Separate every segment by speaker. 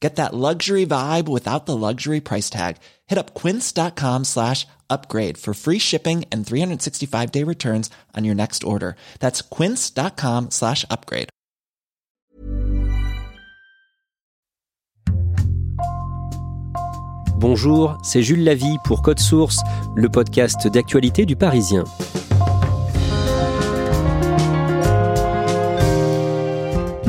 Speaker 1: Get that luxury vibe without the luxury price tag. Hit up quince.com slash upgrade for free shipping and 365 day returns on your next order. That's quince.com slash upgrade.
Speaker 2: Bonjour, c'est Jules Lavie pour Code Source, le podcast d'actualité du Parisien.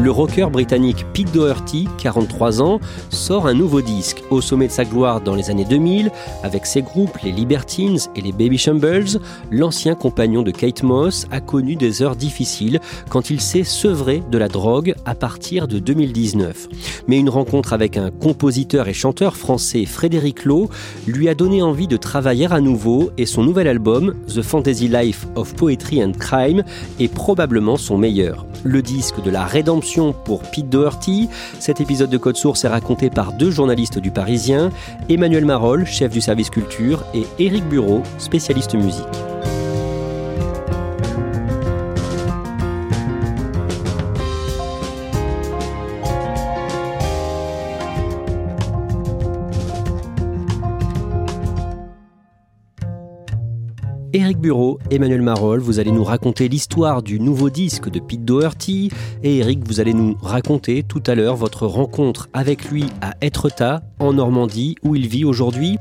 Speaker 2: Le rocker britannique Pete Doherty, 43 ans, sort un nouveau disque au sommet de sa gloire dans les années 2000 avec ses groupes les Libertines et les Baby Shambles. L'ancien compagnon de Kate Moss a connu des heures difficiles quand il s'est sevré de la drogue à partir de 2019. Mais une rencontre avec un compositeur et chanteur français Frédéric Lowe lui a donné envie de travailler à nouveau et son nouvel album The Fantasy Life of Poetry and Crime est probablement son meilleur. Le disque de la rédemption pour Pete Doherty. Cet épisode de Code Source est raconté par deux journalistes du Parisien, Emmanuel Marolles, chef du service culture, et Éric Bureau, spécialiste musique. Éric Bureau, Emmanuel Marolles, vous allez nous raconter l'histoire du nouveau disque de Pete Doherty. Et Éric, vous allez nous raconter tout à l'heure votre rencontre avec lui à Etretat, en Normandie, où il vit aujourd'hui.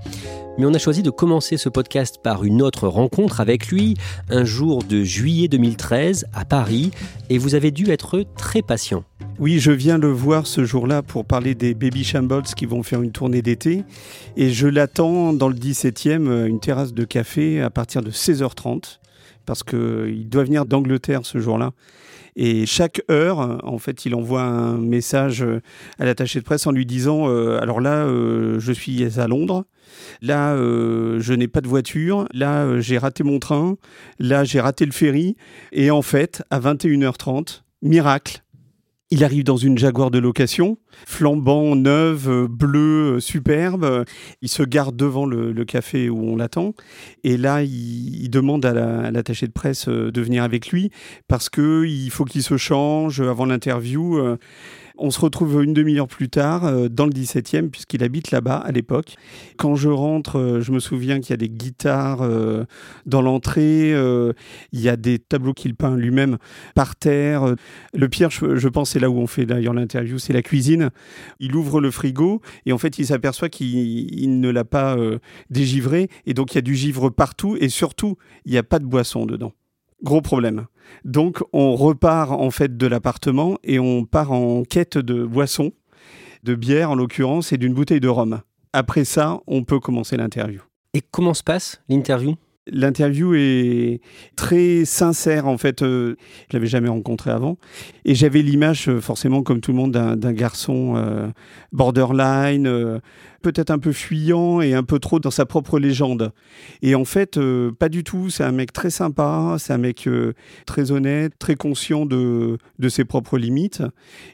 Speaker 2: Mais on a choisi de commencer ce podcast par une autre rencontre avec lui, un jour de juillet 2013 à Paris, et vous avez dû être très patient.
Speaker 3: Oui, je viens le voir ce jour-là pour parler des Baby Shambles qui vont faire une tournée d'été. Et je l'attends dans le 17e, une terrasse de café, à partir de 16h30, parce qu'il doit venir d'Angleterre ce jour-là. Et chaque heure, en fait, il envoie un message à l'attaché de presse en lui disant euh, Alors là, euh, je suis à Londres. Là, euh, je n'ai pas de voiture. Là, euh, j'ai raté mon train. Là, j'ai raté le ferry. Et en fait, à 21h30, miracle, il arrive dans une Jaguar de location, flambant, neuve, euh, bleue, superbe. Il se garde devant le, café où on l'attend. Et là, il, demande à la- à l'attaché de presse de venir avec lui parce qu'il faut qu'il se change avant l'interview. On se retrouve une demi-heure plus tard euh, dans le 17e, puisqu'il habite là-bas à l'époque. Quand je rentre, euh, je me souviens qu'il y a des guitares euh, dans l'entrée, il y a des tableaux qu'il peint lui-même par terre. Le pire, je, je pense, c'est là où on fait d'ailleurs l'interview, c'est la cuisine. Il ouvre le frigo et en fait, il s'aperçoit qu'il il ne l'a pas dégivré. Et donc, il y a du givre partout et surtout, il n'y a pas de boisson dedans. Gros problème. Donc, on repart en fait de l'appartement et on part en quête de boissons, de bière en l'occurrence, et d'une bouteille de rhum. Après ça, on peut commencer l'interview.
Speaker 2: Et comment se passe l'interview?
Speaker 3: L'interview est très sincère en fait. Euh, je l'avais jamais rencontré avant et j'avais l'image euh, forcément comme tout le monde d'un garçon euh, borderline, euh, peut-être un peu fuyant et un peu trop dans sa propre légende. Et en fait, pas du tout. C'est un mec très sympa, c'est un mec très honnête, très conscient de, ses propres limites,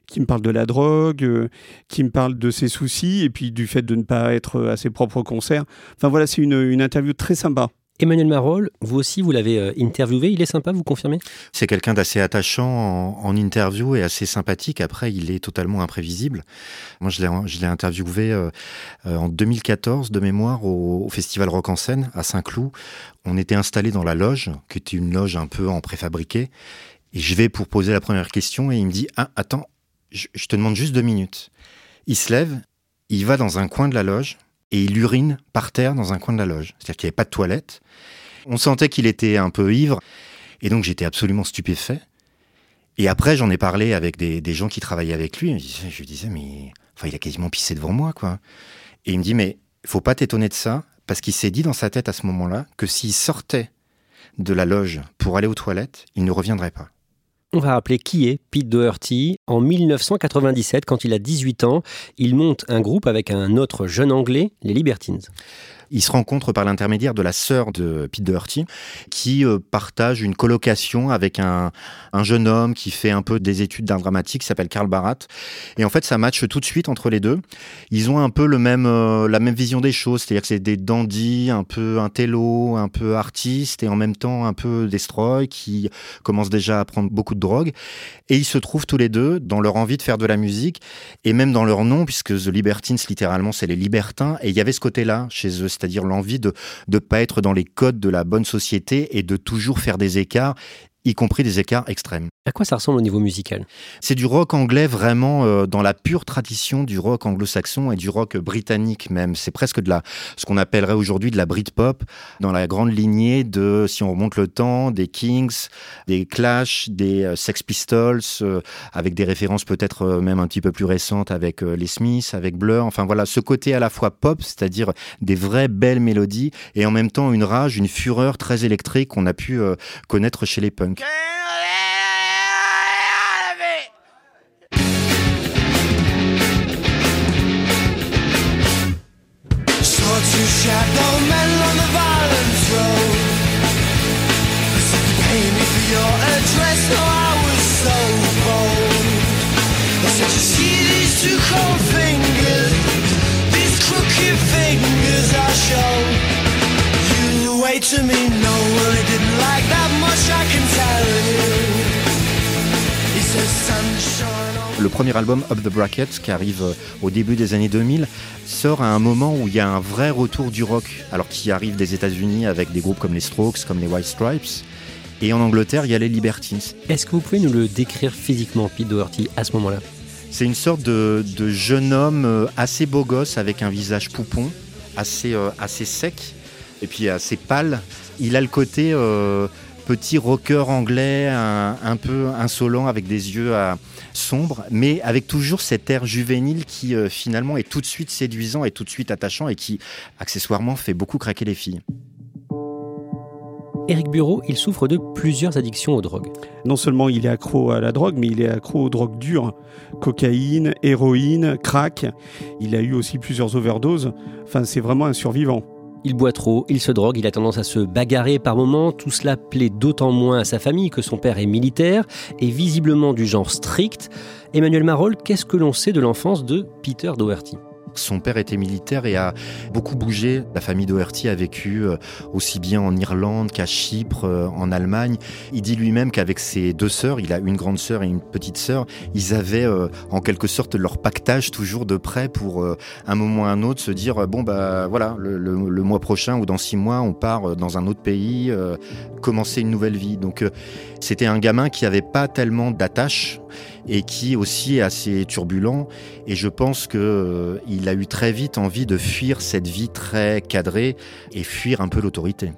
Speaker 3: qui me parle de la drogue, qui me parle de ses soucis et puis du fait de ne pas être à ses propres concerts. Enfin voilà, c'est une interview très sympa.
Speaker 2: Emmanuel Marolles, vous aussi, vous l'avez euh, interviewé. Il est sympa, vous confirmez?
Speaker 4: C'est quelqu'un d'assez attachant en, interview et assez sympathique. Après, il est totalement imprévisible. Moi, je l'ai, interviewé euh, euh, en 2014 de mémoire au, Festival Rock en Seine à Saint-Cloud. On était installé dans la loge, qui était une loge un peu en préfabriqué. Et je vais pour poser la première question et il me dit Ah, attends, je, je te demande juste deux minutes. Il se lève, il va dans un coin de la loge et il urine par terre dans un coin de la loge. C'est-à-dire qu'il n'y avait pas de toilette. On sentait qu'il était un peu ivre. Et donc j'étais absolument stupéfait. Et après, j'en ai parlé avec des, gens qui travaillaient avec lui. Je lui disais, mais enfin, il a quasiment pissé devant moi, quoi. Et il me dit, mais faut pas t'étonner de ça, parce qu'il s'est dit dans sa tête à ce moment-là que s'il sortait de la loge pour aller aux toilettes, il ne reviendrait pas.
Speaker 2: On va rappeler qui est Pete Doherty. En 1997, quand il a 18 ans, il monte un groupe avec un autre jeune anglais, les Libertines.
Speaker 4: Il se rencontre par l'intermédiaire de la sœur de Pete Doherty, qui euh, partage une colocation avec un, jeune homme qui fait un peu des études d'art dramatique, qui s'appelle Karl Barat. Et en fait, ça matche tout de suite entre les deux. Ils ont un peu le même, euh, la même vision des choses, c'est-à-dire que c'est des dandys, un peu intello, un peu artistes, et en même temps un peu destroy, qui commencent déjà à prendre beaucoup de drogue. Et ils se trouvent tous les deux dans leur envie de faire de la musique, et même dans leur nom, puisque The Libertines, littéralement, c'est les libertins. Et il y avait ce côté-là chez eux, c'est-à-dire l'envie de ne pas être dans les codes de la bonne société et de toujours faire des écarts y compris des écarts extrêmes.
Speaker 2: À quoi ça ressemble au niveau musical?
Speaker 4: C'est du rock anglais vraiment euh, dans la pure tradition du rock anglo-saxon et du rock britannique même. C'est presque de la, ce qu'on appellerait aujourd'hui de la Britpop, dans la grande lignée de, si on remonte le temps, des Kings, des Clash, des euh, Sex Pistols, euh, avec des références peut-être même un petit peu plus récentes avec les Smiths, avec Blur. Enfin voilà, ce côté à la fois pop, c'est-à-dire des vraies belles mélodies, et en même temps une rage, une fureur très électrique qu'on a pu connaître chez les punks. Shadow men on the violence road. Pay me for your address, no, I was so bold. I said, you see these two cold fingers, these crooked fingers I show. You wait to me, no, well, it didn't like that much, I can tell le premier album Up the Brackets, qui arrive euh, au début des années 2000, sort à un moment où il y a un vrai retour du rock, alors qu'il arrive des États-Unis avec des groupes comme les Strokes, comme les White Stripes. Et en Angleterre, il y a les Libertines.
Speaker 2: Est-ce que vous pouvez nous le décrire physiquement, Pete Doherty, à ce moment-là?
Speaker 4: C'est une sorte de, jeune homme euh, assez beau gosse, avec un visage poupon, assez, euh, assez sec, et puis assez pâle. Il a le côté petit rocker anglais, un, peu insolent, avec des yeux à, sombre, mais avec toujours cet air juvénile qui euh, finalement est tout de suite séduisant et tout de suite attachant et qui accessoirement fait beaucoup craquer les filles.
Speaker 2: Éric Bureau, il souffre de plusieurs addictions aux drogues.
Speaker 3: Non seulement il est accro à la drogue, mais il est accro aux drogues dures. Cocaïne, héroïne, crack. Il a eu aussi plusieurs overdoses. Enfin, c'est vraiment un survivant.
Speaker 2: Il boit trop, il se drogue, il a tendance à se bagarrer par moments. Tout cela plaît d'autant moins à sa famille que son père est militaire et visiblement du genre strict. Emmanuel Marolles, qu'est-ce que l'on sait de l'enfance de Peter Doherty?
Speaker 4: Son père était militaire et a beaucoup bougé. La famille Doherty a vécu euh, aussi bien en Irlande qu'à Chypre, euh, en Allemagne. Il dit lui-même qu'avec ses deux sœurs, il a une grande sœur et une petite sœur, ils avaient euh, en quelque sorte leur pactage toujours de près pour un moment ou un autre se dire bon bah voilà le, mois prochain ou dans six mois on part dans un autre pays, commencer une nouvelle vie. Donc c'était un gamin qui avait pas tellement d'attache et qui aussi est assez turbulent. Et je pense qu'il euh, a eu très vite envie de fuir cette vie très cadrée et fuir un peu l'autorité.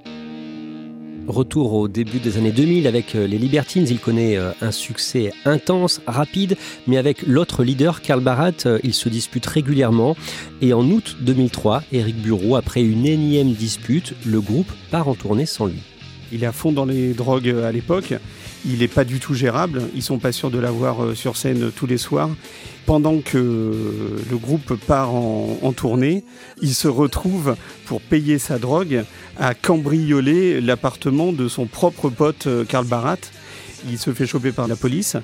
Speaker 2: Retour au début des années 2000 avec euh, les Libertines, il connaît euh, un succès intense, rapide, mais avec l'autre leader, Karl Barat, il se dispute régulièrement. Et en août 2003, Eric Bureau, après une énième dispute, le groupe part en tournée sans lui.
Speaker 3: Il est à fond dans les drogues à l'époque il n'est pas du tout gérable. Ils sont pas sûrs de l'avoir euh, sur scène tous les soirs. Pendant que le groupe part en, tournée, il se retrouve pour payer sa drogue à cambrioler l'appartement de son propre pote euh, Karl Barat. Il se fait choper par la police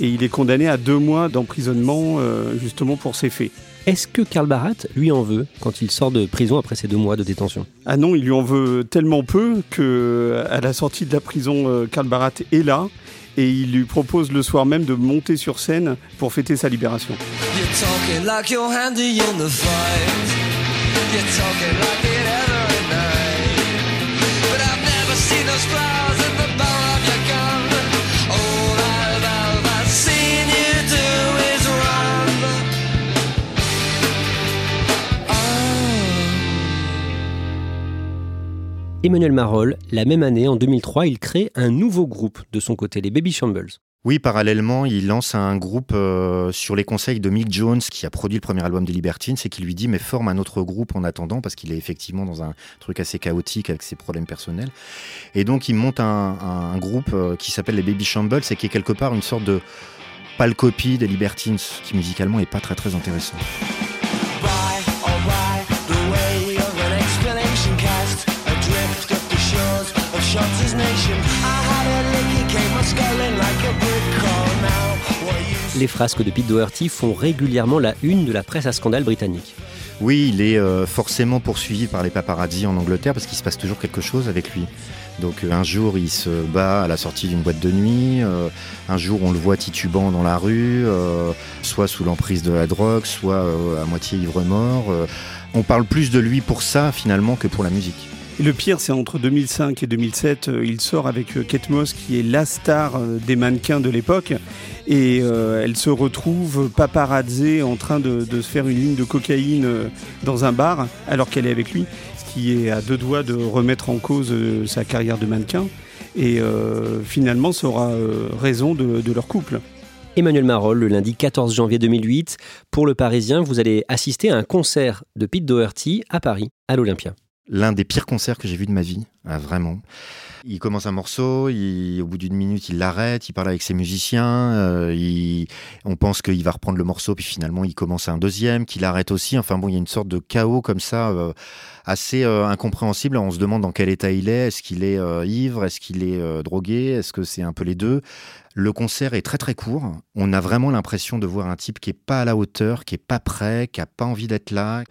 Speaker 3: et il est condamné à deux mois d'emprisonnement euh, justement pour ces faits.
Speaker 2: Est-ce que Karl Barat lui en veut quand il sort de prison après ces deux mois de détention?
Speaker 3: Ah non, il lui en veut tellement peu que à la sortie de la prison, euh, Karl Barat est là et il lui propose le soir même de monter sur scène pour fêter sa libération.
Speaker 2: Emmanuel Marolles, la même année, en 2003, il crée un nouveau groupe de son côté, les Baby Shambles.
Speaker 4: Oui, parallèlement, il lance un groupe euh, sur les conseils de Mick Jones, qui a produit le premier album des Libertines, et qui lui dit mais forme un autre groupe en attendant, parce qu'il est effectivement dans un truc assez chaotique avec ses problèmes personnels. Et donc il monte un, groupe euh, qui s'appelle les Baby Shambles, et qui est quelque part une sorte de pâle copie des Libertines, qui musicalement est pas très très intéressant.
Speaker 2: Les frasques de Pete Doherty font régulièrement la une de la presse à scandale britannique.
Speaker 4: Oui, il est euh, forcément poursuivi par les paparazzi en Angleterre parce qu'il se passe toujours quelque chose avec lui. Donc euh, un jour, il se bat à la sortie d'une boîte de nuit, euh, un jour, on le voit titubant dans la rue, soit sous l'emprise de la drogue, soit à moitié ivre-mort. on parle plus de lui pour ça finalement que pour la musique.
Speaker 3: Et le pire, c'est entre 2005 et 2007, il sort avec Kate Moss, qui est la star des mannequins de l'époque et euh, elle se retrouve paparazée en train de, se faire une ligne de cocaïne euh, dans un bar alors qu'elle est avec lui, ce qui est à deux doigts de remettre en cause euh, sa carrière de mannequin. Et finalement, aura raison de, de leur couple.
Speaker 2: Emmanuel Marolle, le lundi 14 janvier 2008. Pour le Parisien, vous allez assister à un concert de Pete Doherty à Paris, à l'Olympia.
Speaker 4: L'un des pires concerts que j'ai vu de ma vie, ah, vraiment. Il commence un morceau, au bout d'une minute, il l'arrête, il parle avec ses musiciens, euh, on pense qu'il va reprendre le morceau, puis finalement, il commence un deuxième, qu'il arrête aussi. Enfin bon, il y a une sorte de chaos comme ça, euh, assez euh, incompréhensible. On se demande dans quel état il est. Est-ce qu'il est, ivre? Est-ce qu'il est drogué? Est-ce que c'est un peu les deux? Le concert est très très court. On a vraiment l'impression de voir un type qui est pas à la hauteur, qui est pas prêt, qui a pas envie d'être là.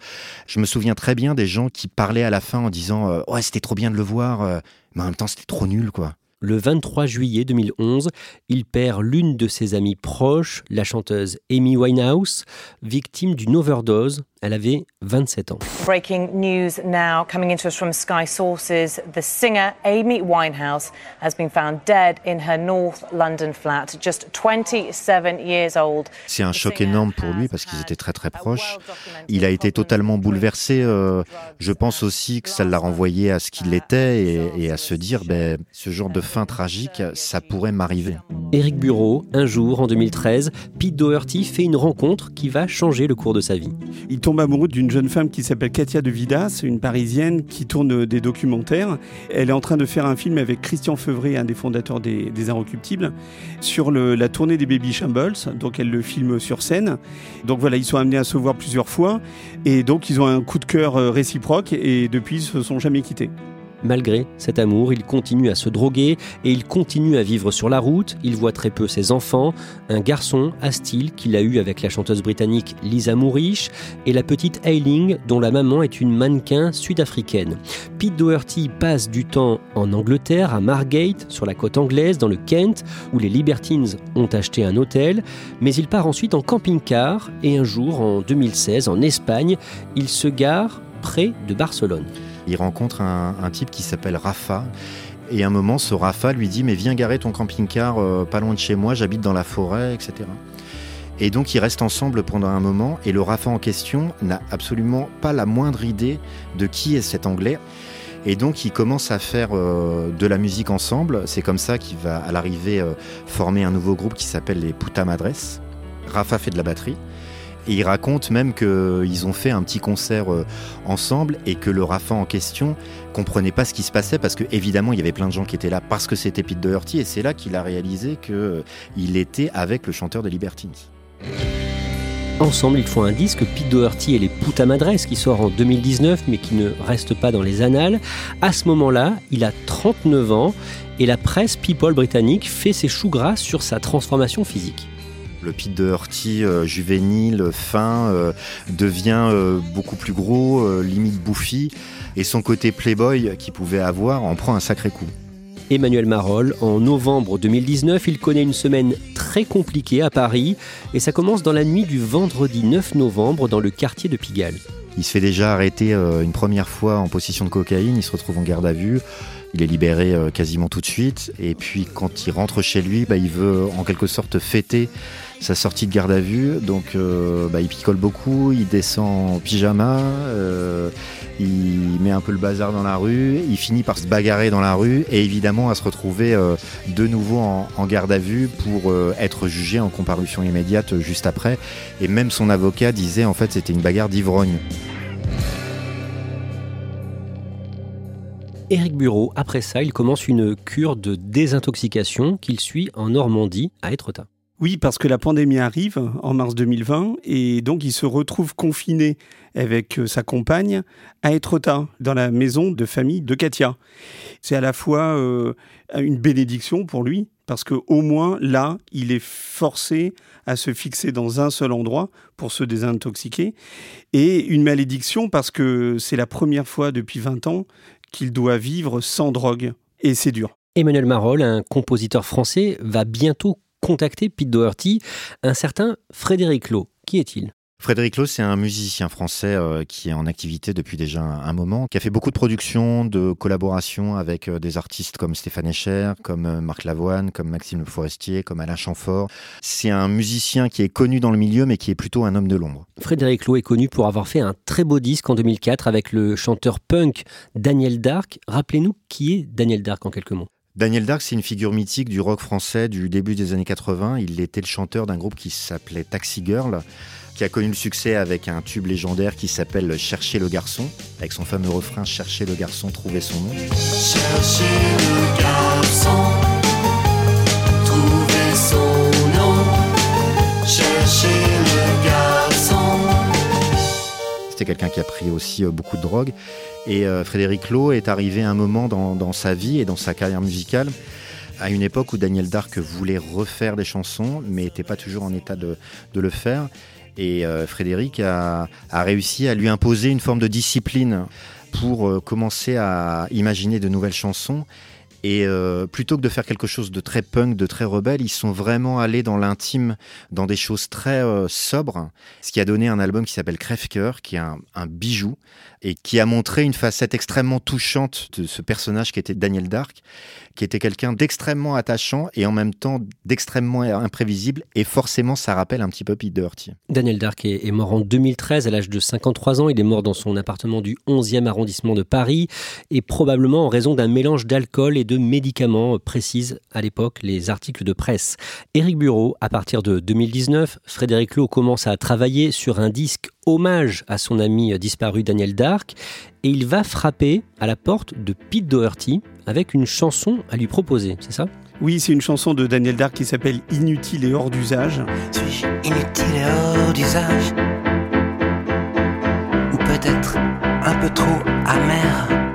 Speaker 4: Je me souviens très bien des gens qui parlaient à la fin en disant ouais c'était trop bien de le voir, mais en même temps c'était trop nul quoi.
Speaker 2: Le 23 juillet 2011, il perd l'une de ses amies proches, la chanteuse Amy Winehouse, victime d'une overdose elle avait 27 ans.
Speaker 5: Breaking news now coming into us from Sky Sources. The singer Amy Winehouse has been found dead in her North London flat, just 27 years old.
Speaker 4: C'est un choc énorme pour lui parce qu'ils étaient très très proches. Il a été totalement bouleversé. Euh, je pense aussi que ça l'a renvoyé à ce qu'il était et, et, à se dire, ben, ce genre de fin tragique, ça pourrait m'arriver.
Speaker 2: Éric Bureau, un jour en 2013, Pete Doherty fait une rencontre qui va changer le cours de sa vie
Speaker 3: tombe amoureux d'une jeune femme qui s'appelle Katia de Vidas, une parisienne qui tourne des documentaires. Elle est en train de faire un film avec Christian Feuvret, un des fondateurs des, des Inrecuptibles, sur la tournée des Baby Shambles. Donc elle le filme sur scène. Donc voilà, ils sont amenés à se voir plusieurs fois. Et donc ils ont un coup de cœur euh, réciproque et depuis ils se sont jamais quittés.
Speaker 2: Malgré cet amour, il continue à se droguer et il continue à vivre sur la route. Il voit très peu ses enfants, un garçon, Astil, qu'il a eu avec la chanteuse britannique Lisa Moorish, et la petite Ailing, dont la maman est une mannequin sud-africaine. Pete Doherty passe du temps en Angleterre, à Margate, sur la côte anglaise, dans le Kent, où les Libertines ont acheté un hôtel, mais il part ensuite en camping-car et un jour, en 2016, en Espagne, il se gare près de Barcelone.
Speaker 4: Il rencontre un, type qui s'appelle Rafa. Et à un moment, ce Rafa lui dit Mais viens garer ton camping-car euh, pas loin de chez moi, j'habite dans la forêt, etc. Et donc ils restent ensemble pendant un moment et le Rafa en question n'a absolument pas la moindre idée de qui est cet Anglais. Et donc ils commencent à faire euh, de la musique ensemble. C'est comme ça qu'il va à l'arrivée euh, former un nouveau groupe qui s'appelle les Puta Madres. Rafa fait de la batterie. Et il raconte même qu'ils ont fait un petit concert euh, ensemble et que le Rafa en question comprenait pas ce qui se passait parce que évidemment il y avait plein de gens qui étaient là parce que c'était Pete Doherty et c'est là qu'il a réalisé qu'il euh, était avec le chanteur de Libertines.
Speaker 2: Ensemble, ils font un disque, Pete Doherty et les Puta Madres, qui sort en 2019, mais qui ne reste pas dans les annales. À ce moment-là, il a 39 ans, et la presse People britannique fait ses choux gras sur sa transformation physique.
Speaker 4: Le Pete Doherty euh, juvénile, fin, euh, devient euh, beaucoup plus gros, limite bouffi, et son côté playboy qu'il pouvait avoir en prend un sacré coup.
Speaker 2: Emmanuel Marolle, en novembre 2019, il connaît une semaine très compliquée à Paris, et ça commence dans la nuit du vendredi 9 novembre dans le quartier de Pigalle.
Speaker 4: Il se fait déjà arrêter une première fois en possession de cocaïne, il se retrouve en garde à vue. Il est libéré euh, quasiment tout de suite. Et puis quand il rentre chez lui, bah, il veut en quelque sorte fêter sa sortie de garde à vue. Donc euh, bah, il picole beaucoup, il descend en pyjama, euh, il met un peu le bazar dans la rue, il finit par se bagarrer dans la rue et évidemment à se retrouver de nouveau en, garde à vue pour être jugé en comparution immédiate juste après. Et même son avocat disait en fait c'était une bagarre d'ivrogne.
Speaker 2: Éric Bureau, après ça, il commence une cure de désintoxication qu'il suit en Normandie, à Étretat.
Speaker 3: Oui, parce que la pandémie arrive en mars 2020 et donc il se retrouve confiné avec euh, sa compagne à Étretat, dans la maison de famille de Katia. C'est à la fois euh, une bénédiction pour lui, parce qu'au moins là, il est forcé à se fixer dans un seul endroit pour se désintoxiquer, et une malédiction parce que c'est la première fois depuis 20 ans qu'il doit vivre sans drogue. Et c'est dur.
Speaker 2: Emmanuel Marolles, un compositeur français, va bientôt contacter Pete Doherty, un certain Frédéric Lowe. Qui est-il?
Speaker 4: Frédéric Lowe, c'est un musicien français euh, qui est en activité depuis déjà un, moment, qui a fait beaucoup de productions, de collaborations avec euh, des artistes comme Stéphane Echer, comme euh, Marc Lavoine, comme Maxime Le Forestier, comme Alain Chamfort. C'est un musicien qui est connu dans le milieu, mais qui est plutôt un homme de l'ombre.
Speaker 2: Frédéric Lowe est connu pour avoir fait un très beau disque en 2004 avec le chanteur punk Daniel Dark. Rappelez-nous qui est Daniel Dark en quelques mots.
Speaker 4: Daniel Dark, c'est une figure mythique du rock français du début des années 80. Il était le chanteur d'un groupe qui s'appelait Taxi Girl qui a connu le succès avec un tube légendaire qui s'appelle Chercher le garçon, avec son fameux refrain Chercher le garçon, trouver son nom. Chercher le garçon, trouver son nom, chercher le garçon. C'était quelqu'un qui a pris aussi beaucoup de drogue. Et euh, Frédéric Lowe est arrivé à un moment dans, sa vie et dans sa carrière musicale à une époque où Daniel Dark voulait refaire des chansons, mais n'était pas toujours en état de, le faire. Et euh, Frédéric a, réussi à lui imposer une forme de discipline pour euh, commencer à imaginer de nouvelles chansons. Et euh, plutôt que de faire quelque chose de très punk, de très rebelle, ils sont vraiment allés dans l'intime, dans des choses très sobres, ce qui a donné un album qui s'appelle Crève-Cœur, qui est un, un, bijou, et qui a montré une facette extrêmement touchante de ce personnage qui était Daniel Dark, qui était quelqu'un d'extrêmement attachant et en même temps d'extrêmement imprévisible. Et forcément, ça rappelle un petit peu Pete Doherty.
Speaker 2: Daniel Dark est, mort en 2013 à l'âge de 53 ans. Il est mort dans son appartement du 11e arrondissement de Paris et probablement en raison d'un mélange d'alcool et de médicaments, précisent à l'époque les articles de presse. Éric Bureau, à partir de 2019, Frédéric Lowe commence à travailler sur un disque hommage à son ami disparu Daniel Dark et il va frapper à la porte de Pete Doherty avec une chanson à lui proposer, c'est ça?
Speaker 3: Oui, c'est une chanson de Daniel Dark qui s'appelle Inutile et hors d'usage.
Speaker 6: Suis-je inutile et hors d'usage? Ou peut-être un peu trop amer?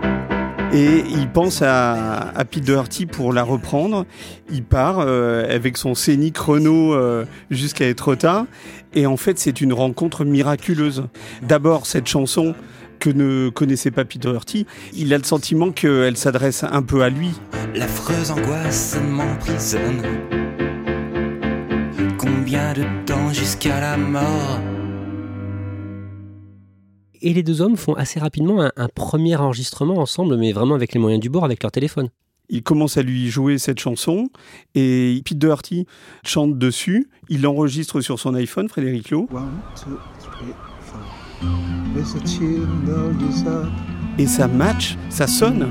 Speaker 3: Et il pense à, Pete Doherty pour la reprendre. Il part euh, avec son scénic Renault euh, jusqu'à Etretat. Et en fait, c'est une rencontre miraculeuse. D'abord, cette chanson, que ne connaissait pas Peter Doherty, il a le sentiment qu'elle s'adresse un peu à lui.
Speaker 6: L'affreuse angoisse m'emprisonne. Combien de temps jusqu'à la mort
Speaker 2: et les deux hommes font assez rapidement un, premier enregistrement ensemble, mais vraiment avec les moyens du bord, avec leur téléphone.
Speaker 3: Il commence à lui jouer cette chanson et Pete Doherty chante dessus. Il l'enregistre sur son iPhone, Frédéric Lowe. Et ça match, ça sonne.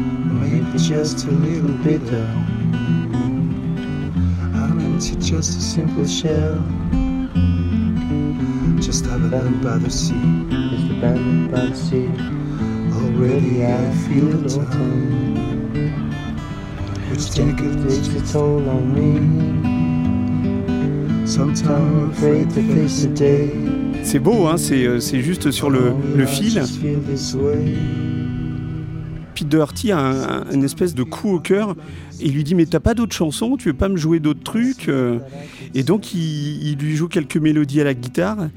Speaker 3: just a little bitter. I'm into just a simple shell. Just abandoned by the sea. Just abandoned by the sea. Already I feel it autumn. Which takes its toll on me. Sometimes I'm afraid to face the day. C'est beau, hein euh, c'est juste sur le, le fil. Pete Doherty a un, une espèce de coup au cœur. Il lui dit Mais t'as pas d'autres chansons? Tu veux pas me jouer d'autres trucs? Euh Et donc il, il, lui joue quelques mélodies à la guitare.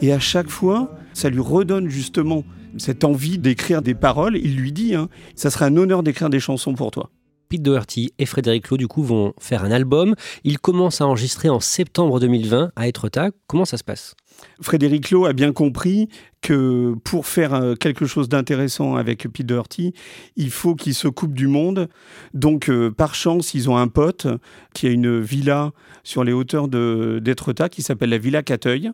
Speaker 3: Et à chaque fois, ça lui redonne justement cette envie d'écrire des paroles. Il lui dit hein, Ça serait un honneur d'écrire des chansons pour toi.
Speaker 2: Pete Doherty et Frédéric Lowe, du coup, vont faire un album. Ils commencent à enregistrer en septembre 2020 à Etretat. Comment ça se passe?
Speaker 3: Frédéric Lowe a bien compris que pour faire euh, quelque chose d'intéressant avec Pete Doherty, il faut qu'il se coupe du monde. Donc, euh, par chance, ils ont un pote qui a une villa sur les hauteurs d'Étretat qui s'appelle la Villa Cateuil.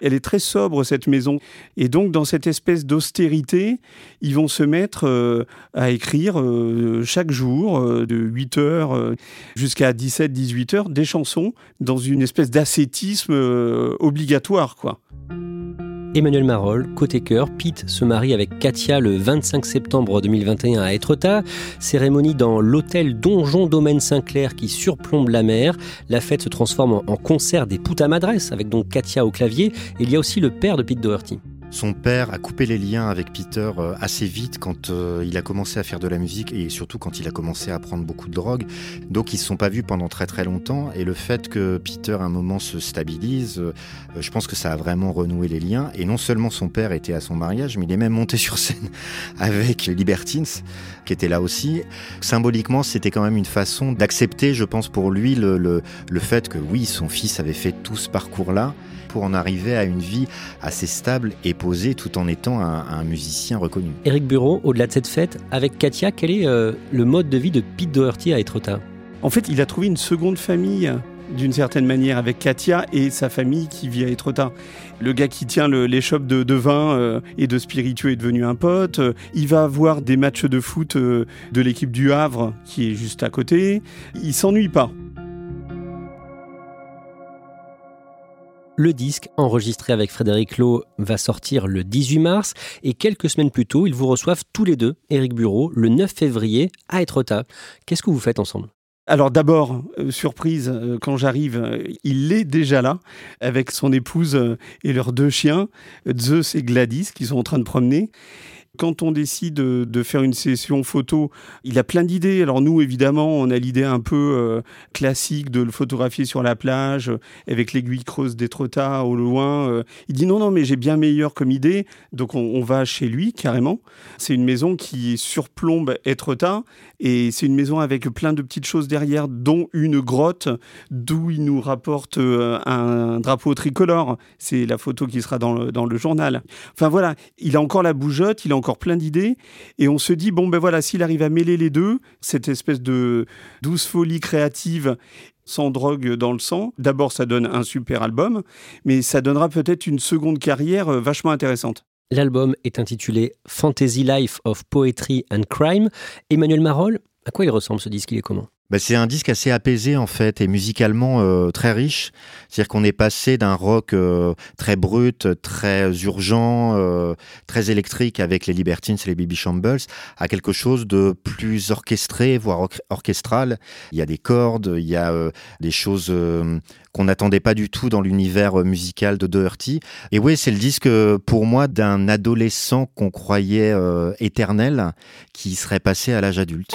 Speaker 3: Elle est très sobre, cette maison. Et donc, dans cette espèce d'austérité, ils vont se mettre euh, à écrire chaque jour, de 8 heures jusqu'à 17, 18 heures, des chansons dans une espèce d'ascétisme obligatoire, quoi.
Speaker 2: Emmanuel Marol, côté cœur, Pete se marie avec Katia le 25 septembre 2021 à Étretat. Cérémonie dans l'hôtel Donjon Domaine Saint-Clair qui surplombe la mer. La fête se transforme en concert des à Madresse avec donc Katia au clavier. il y a aussi le père de Pete Doherty.
Speaker 4: Son père a coupé les liens avec Peter euh, assez vite quand euh, il a commencé à faire de la musique et surtout quand il a commencé à prendre beaucoup de drogue. Donc ils ne se sont pas vus pendant très très longtemps et le fait que Peter à un moment se stabilise, euh, je pense que ça a vraiment renoué les liens. Et non seulement son père était à son mariage, mais il est même monté sur scène avec Libertines qui étaient là aussi. Symboliquement, c'était quand même une façon d'accepter, je pense pour lui, le, le, le fait que oui, son fils avait fait tout ce parcours-là pour en arriver à une vie assez stable et posée tout en étant un, musicien reconnu.
Speaker 2: Eric Bureau, au-delà de cette fête, avec Katia, quel est euh, le mode de vie de Pete Doherty à Etretat
Speaker 3: En fait, il a trouvé une seconde famille d'une certaine manière avec Katia et sa famille qui vit à Etretat. Le gars qui tient l'échoppe de, de, vin euh, et de spiritueux est devenu un pote. Il va voir des matchs de foot euh, de l'équipe du Havre qui est juste à côté. Il s'ennuie pas.
Speaker 2: Le disque, enregistré avec Frédéric Lowe, va sortir le 18 mars et quelques semaines plus tôt, ils vous reçoivent tous les deux, Éric Bureau, le 9 février à Etretat. Qu'est-ce que vous faites ensemble?
Speaker 3: Alors d'abord, euh, surprise, euh, quand j'arrive, euh, il est déjà là avec son épouse et leurs deux chiens, Zeus et Gladys, qui sont en train de promener. Quand on décide de faire une session photo, il a plein d'idées. Alors nous, évidemment, on a l'idée un peu euh, classique de le photographier sur la plage avec l'aiguille creuse d'Étretat au loin. Euh. Il dit non, non, mais j'ai bien meilleur comme idée. Donc on, va chez lui carrément. C'est une maison qui surplombe Étretat et c'est une maison avec plein de petites choses derrière, dont une grotte d'où il nous rapporte euh, un drapeau tricolore. C'est la photo qui sera dans le, dans le journal. Enfin voilà, il a encore la bougeotte, il a encore plein d'idées. Et on se dit, bon ben voilà, s'il arrive à mêler les deux, cette espèce de douce folie créative sans drogue dans le sang. D'abord, ça donne un super album, mais ça donnera peut-être une seconde carrière euh, vachement intéressante.
Speaker 2: L'album est intitulé Fantasy Life of Poetry and Crime. Emmanuel Marol, à quoi il ressemble ce disque? Il est comment?
Speaker 4: Bah, c'est un disque assez apaisé en fait et musicalement euh, très riche. C'est-à-dire qu'on est passé d'un rock euh, très brut, très urgent, euh, très électrique avec les Libertines et les Baby Shambles à quelque chose de plus orchestré, voire orchestral. Il y a des cordes, il y a des choses qu'on n'attendait pas du tout dans l'univers musical de Doherty. Et oui, c'est le disque pour moi d'un adolescent qu'on croyait éternel qui serait passé à l'âge adulte.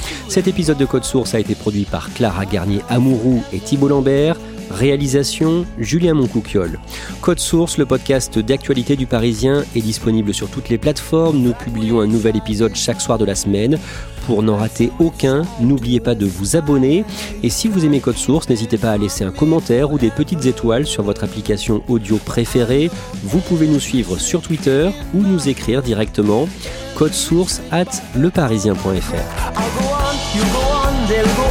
Speaker 2: Cet épisode de Code Source a été produit par Clara Garnier-Amouroux et Thibault Lambert. Réalisation Julien Moncouquiole. Code Source, le podcast d'actualité du Parisien, est disponible sur toutes les plateformes. Nous publions un nouvel épisode chaque soir de la semaine. Pour n'en rater aucun, n'oubliez pas de vous abonner. Et si vous aimez Code Source, n'hésitez pas à laisser un commentaire ou des petites étoiles sur votre application audio préférée. Vous pouvez nous suivre sur Twitter ou nous écrire directement code source at leparisien.fr.
Speaker 7: You go on, they'll go